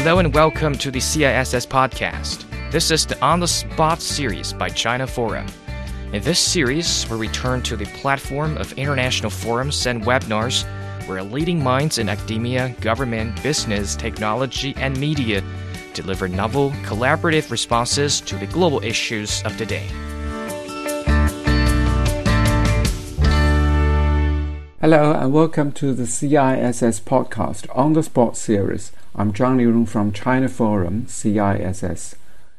Hello and welcome to the CISS podcast. This is the On the Spot series by China Forum. In this series, we return to the platform of international forums and webinars where leading minds in academia, government, business, technology, and media deliver novel, collaborative responses to the global issues of the day. Hello and welcome to the CISS podcast on the spot series. I'm Zhang Liurong from China Forum, CISS.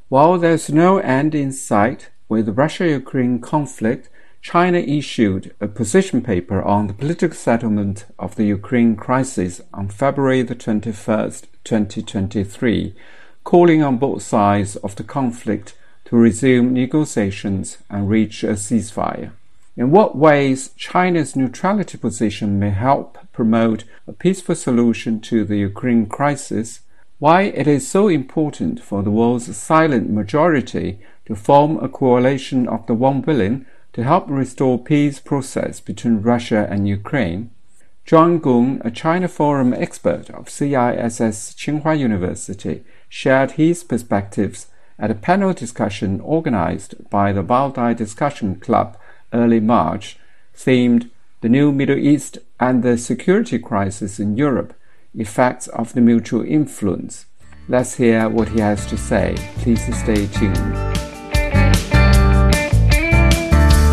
While there's no end in sight with the Russia-Ukraine conflict, China issued a position paper on the political settlement of the Ukraine crisis on February the 21st, 2023, calling on both sides of the conflict to resume negotiations and reach a ceasefire. In what ways China's neutrality position may help promote a peaceful solution to the Ukraine crisis, why it is so important for the world's silent majority to form a coalition of the unwilling to help restore peace process between Russia and Ukraine. John Gong, a China Forum expert of CISS Tsinghua University, shared his perspectives at a panel discussion organized by the Valdai Discussion Club early March, themed The New Middle East and the Security Crisis in Europe Effects of the Mutual Influence. Let's hear what he has to say. Please stay tuned.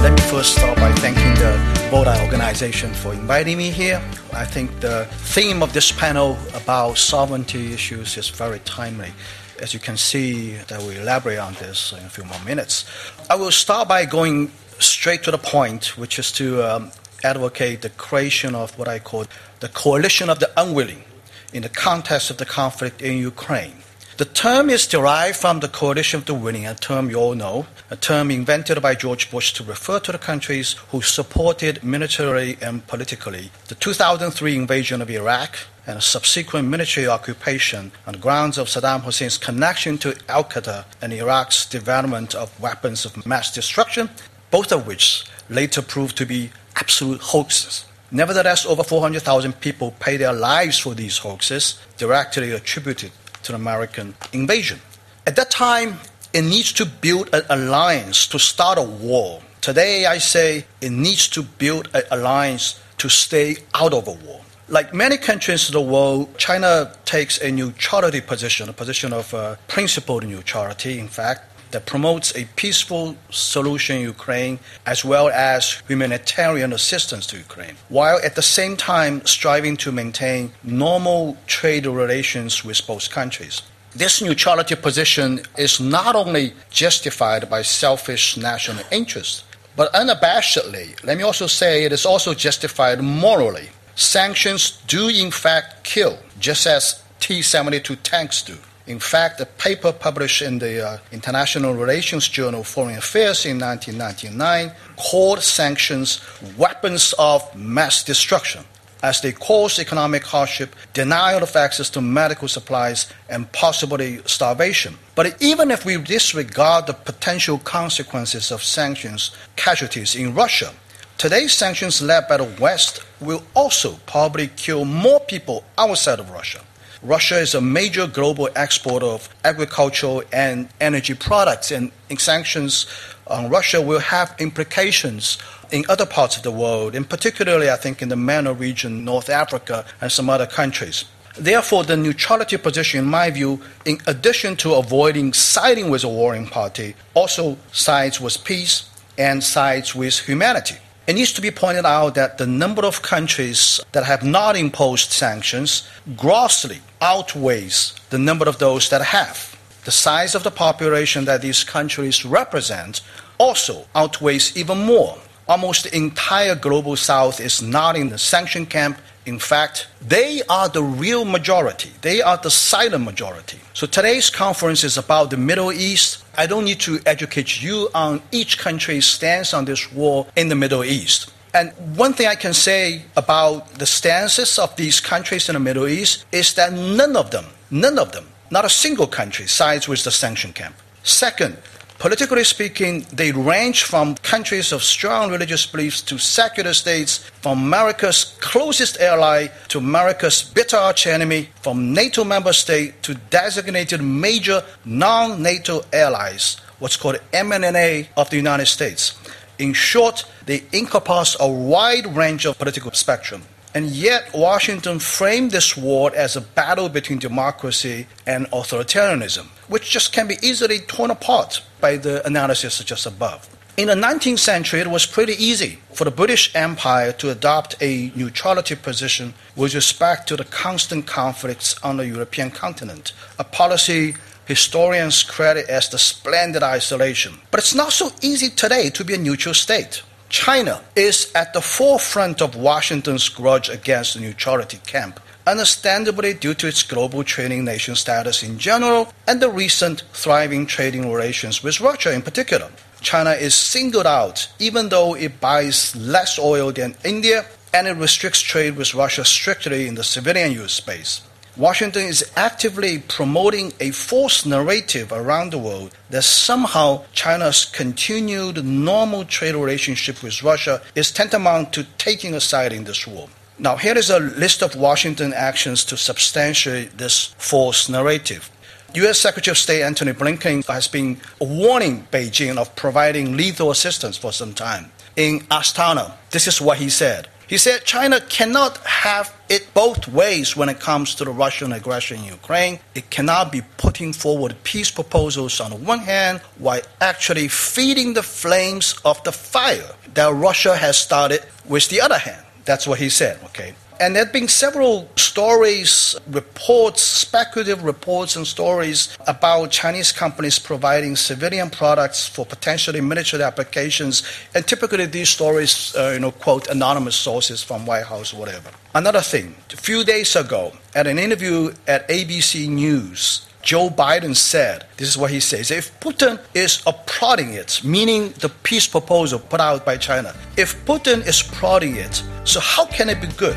Let me first start by thanking the Valdai organization for inviting me here. I think the theme of this panel about sovereignty issues is very timely. As you can see, that we elaborate on this in a few more minutes. I will start by going straight to the point, which is to um, advocate the creation of what I call the coalition of the unwilling in the context of the conflict in Ukraine. The term is derived from the coalition of the willing, a term you all know, a term invented by George Bush to refer to the countries who supported militarily and politically the 2003 invasion of Iraq and a subsequent military occupation on the grounds of Saddam Hussein's connection to Al Qaeda and Iraq's development of weapons of mass destruction both of which later proved to be absolute hoaxes. Nevertheless, over 400,000 people paid their lives for these hoaxes, directly attributed to the American invasion. At that time, it needs to build an alliance to start a war. Today, I say it needs to build an alliance to stay out of a war. Like many countries in the world, China takes a neutrality position, a position of uh, principled neutrality, in fact, that promotes a peaceful solution in Ukraine as well as humanitarian assistance to Ukraine, while at the same time striving to maintain normal trade relations with both countries. This neutrality position is not only justified by selfish national interests, but unabashedly, let me also say it is also justified morally. Sanctions do in fact kill, just as T 72 tanks do. In fact, a paper published in the uh, International Relations Journal Foreign Affairs in 1999 called sanctions weapons of mass destruction as they cause economic hardship, denial of access to medical supplies, and possibly starvation. But even if we disregard the potential consequences of sanctions casualties in Russia, today's sanctions led by the West will also probably kill more people outside of Russia. Russia is a major global exporter of agricultural and energy products, and sanctions on Russia will have implications in other parts of the world, and particularly, I think, in the MENA region, North Africa, and some other countries. Therefore, the neutrality position, in my view, in addition to avoiding siding with a warring party, also sides with peace and sides with humanity. It needs to be pointed out that the number of countries that have not imposed sanctions grossly outweighs the number of those that have. The size of the population that these countries represent also outweighs even more. Almost the entire global south is not in the sanction camp. In fact, they are the real majority. They are the silent majority. So today's conference is about the Middle East. I don't need to educate you on each country's stance on this war in the Middle East. And one thing I can say about the stances of these countries in the Middle East is that none of them, none of them, not a single country sides with the sanction camp. Second, Politically speaking, they range from countries of strong religious beliefs to secular states, from America's closest ally to America's bitter arch enemy, from NATO member state to designated major non NATO allies, what's called MNNA of the United States. In short, they encompass a wide range of political spectrum. And yet, Washington framed this war as a battle between democracy and authoritarianism, which just can be easily torn apart by the analysis just above. In the 19th century, it was pretty easy for the British Empire to adopt a neutrality position with respect to the constant conflicts on the European continent, a policy historians credit as the splendid isolation. But it's not so easy today to be a neutral state. China is at the forefront of Washington's grudge against the neutrality camp, understandably due to its global trading nation status in general and the recent thriving trading relations with Russia in particular. China is singled out even though it buys less oil than India and it restricts trade with Russia strictly in the civilian use space. Washington is actively promoting a false narrative around the world that somehow China's continued normal trade relationship with Russia is tantamount to taking a side in this war. Now, here is a list of Washington actions to substantiate this false narrative. U.S. Secretary of State Antony Blinken has been warning Beijing of providing lethal assistance for some time. In Astana, this is what he said. He said China cannot have it both ways when it comes to the Russian aggression in Ukraine. It cannot be putting forward peace proposals on the one hand while actually feeding the flames of the fire that Russia has started with the other hand. That's what he said, okay? And there have been several stories, reports, speculative reports and stories about Chinese companies providing civilian products for potentially military applications. And typically these stories, uh, you know, quote anonymous sources from White House or whatever. Another thing, a few days ago, at an interview at ABC News, Joe Biden said, this is what he says, if Putin is applauding it, meaning the peace proposal put out by China, if Putin is applauding it, so how can it be good?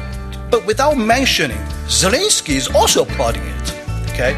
But without mentioning Zelensky is also applauding it. Okay?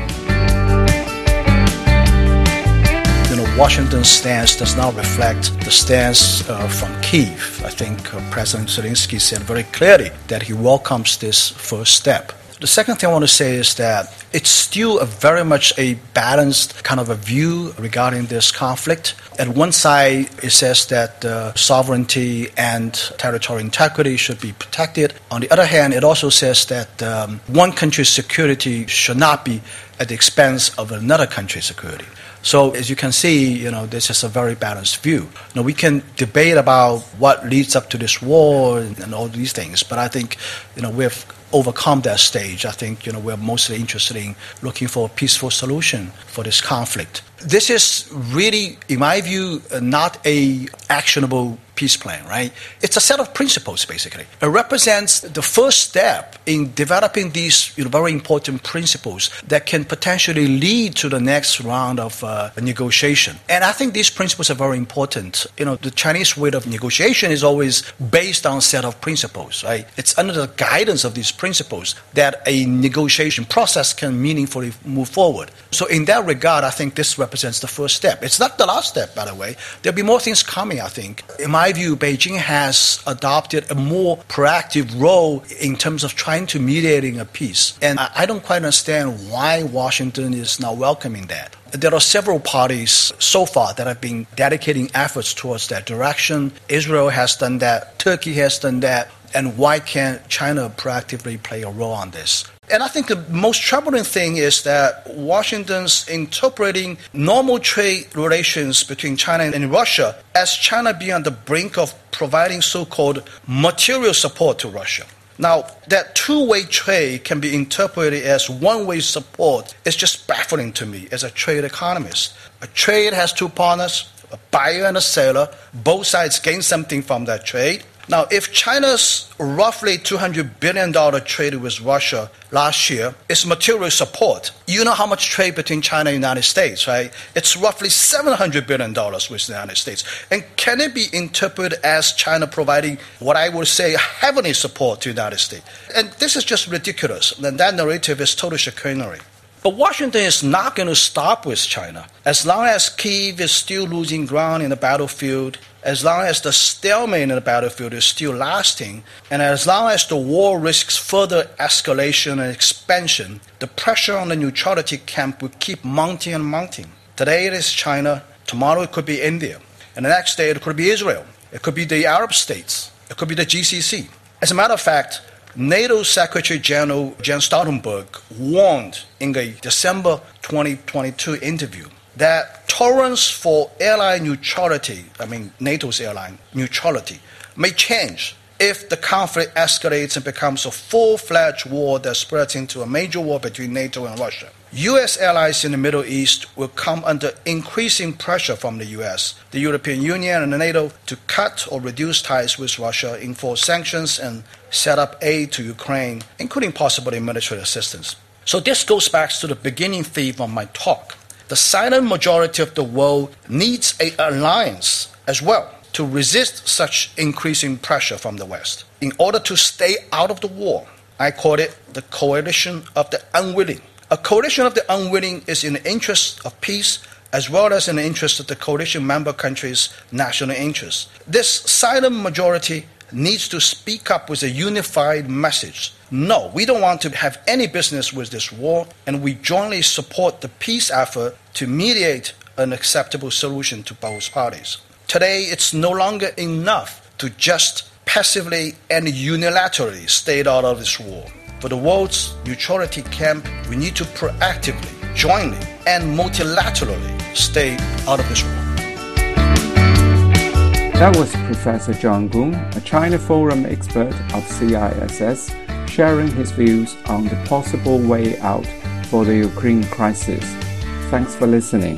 You know, Washington's stance does not reflect the stance uh, from Kiev. I think uh, President Zelensky said very clearly that he welcomes this first step. The second thing I want to say is that it's still a very much a balanced kind of a view regarding this conflict. At one side, it says that uh, sovereignty and territorial integrity should be protected. On the other hand, it also says that um, one country's security should not be at the expense of another country's security. So as you can see, you know, this is a very balanced view. Now we can debate about what leads up to this war and, and all these things, but I think, you know, we've overcome that stage. I think, you know, we're mostly interested in looking for a peaceful solution for this conflict. This is really, in my view, not a actionable peace plan, right? It's a set of principles, basically. It represents the first step in developing these you know, very important principles that can potentially lead to the next round of uh, negotiation. And I think these principles are very important. You know, the Chinese way of negotiation is always based on a set of principles, right? It's under the guidance of these principles that a negotiation process can meaningfully move forward. So in that regard, I think this represents the first step. It's not the last step, by the way. There'll be more things coming, I think. In my view, Beijing has adopted a more proactive role in terms of trying to mediating a peace. And I don't quite understand why Washington is not welcoming that. There are several parties so far that have been dedicating efforts towards that direction. Israel has done that, Turkey has done that, and why can't China proactively play a role on this? And I think the most troubling thing is that Washington's interpreting normal trade relations between China and Russia as China being on the brink of providing so called material support to Russia. Now, that two way trade can be interpreted as one way support is just baffling to me as a trade economist. A trade has two partners, a buyer and a seller. Both sides gain something from that trade. Now, if China's roughly $200 billion trade with Russia last year is material support, you know how much trade between China and the United States, right? It's roughly $700 billion with the United States. And can it be interpreted as China providing what I would say heavenly support to the United States? And this is just ridiculous. And that narrative is totally chicanery. But Washington is not going to stop with China. As long as Kiev is still losing ground in the battlefield, as long as the stalemate in the battlefield is still lasting, and as long as the war risks further escalation and expansion, the pressure on the neutrality camp will keep mounting and mounting. Today it is China, tomorrow it could be India, and the next day it could be Israel, it could be the Arab states, it could be the GCC. As a matter of fact, NATO Secretary General Jens Stoltenberg warned in a December 2022 interview that tolerance for airline neutrality, I mean NATO's airline neutrality, may change if the conflict escalates and becomes a full fledged war that spreads into a major war between NATO and Russia. U.S. allies in the Middle East will come under increasing pressure from the U.S., the European Union, and NATO to cut or reduce ties with Russia, enforce sanctions, and set up aid to Ukraine, including possibly military assistance. So, this goes back to the beginning theme of my talk. The silent majority of the world needs an alliance as well to resist such increasing pressure from the West. In order to stay out of the war, I call it the coalition of the unwilling. A coalition of the unwilling is in the interest of peace as well as in the interest of the coalition member countries' national interests. This silent majority needs to speak up with a unified message. No, we don't want to have any business with this war, and we jointly support the peace effort to mediate an acceptable solution to both parties. Today, it's no longer enough to just passively and unilaterally stay out of this war. For the world's neutrality camp, we need to proactively, jointly, and multilaterally stay out of this war. That was Professor John Gong, a China Forum expert of CISS, sharing his views on the possible way out for the Ukraine crisis. Thanks for listening.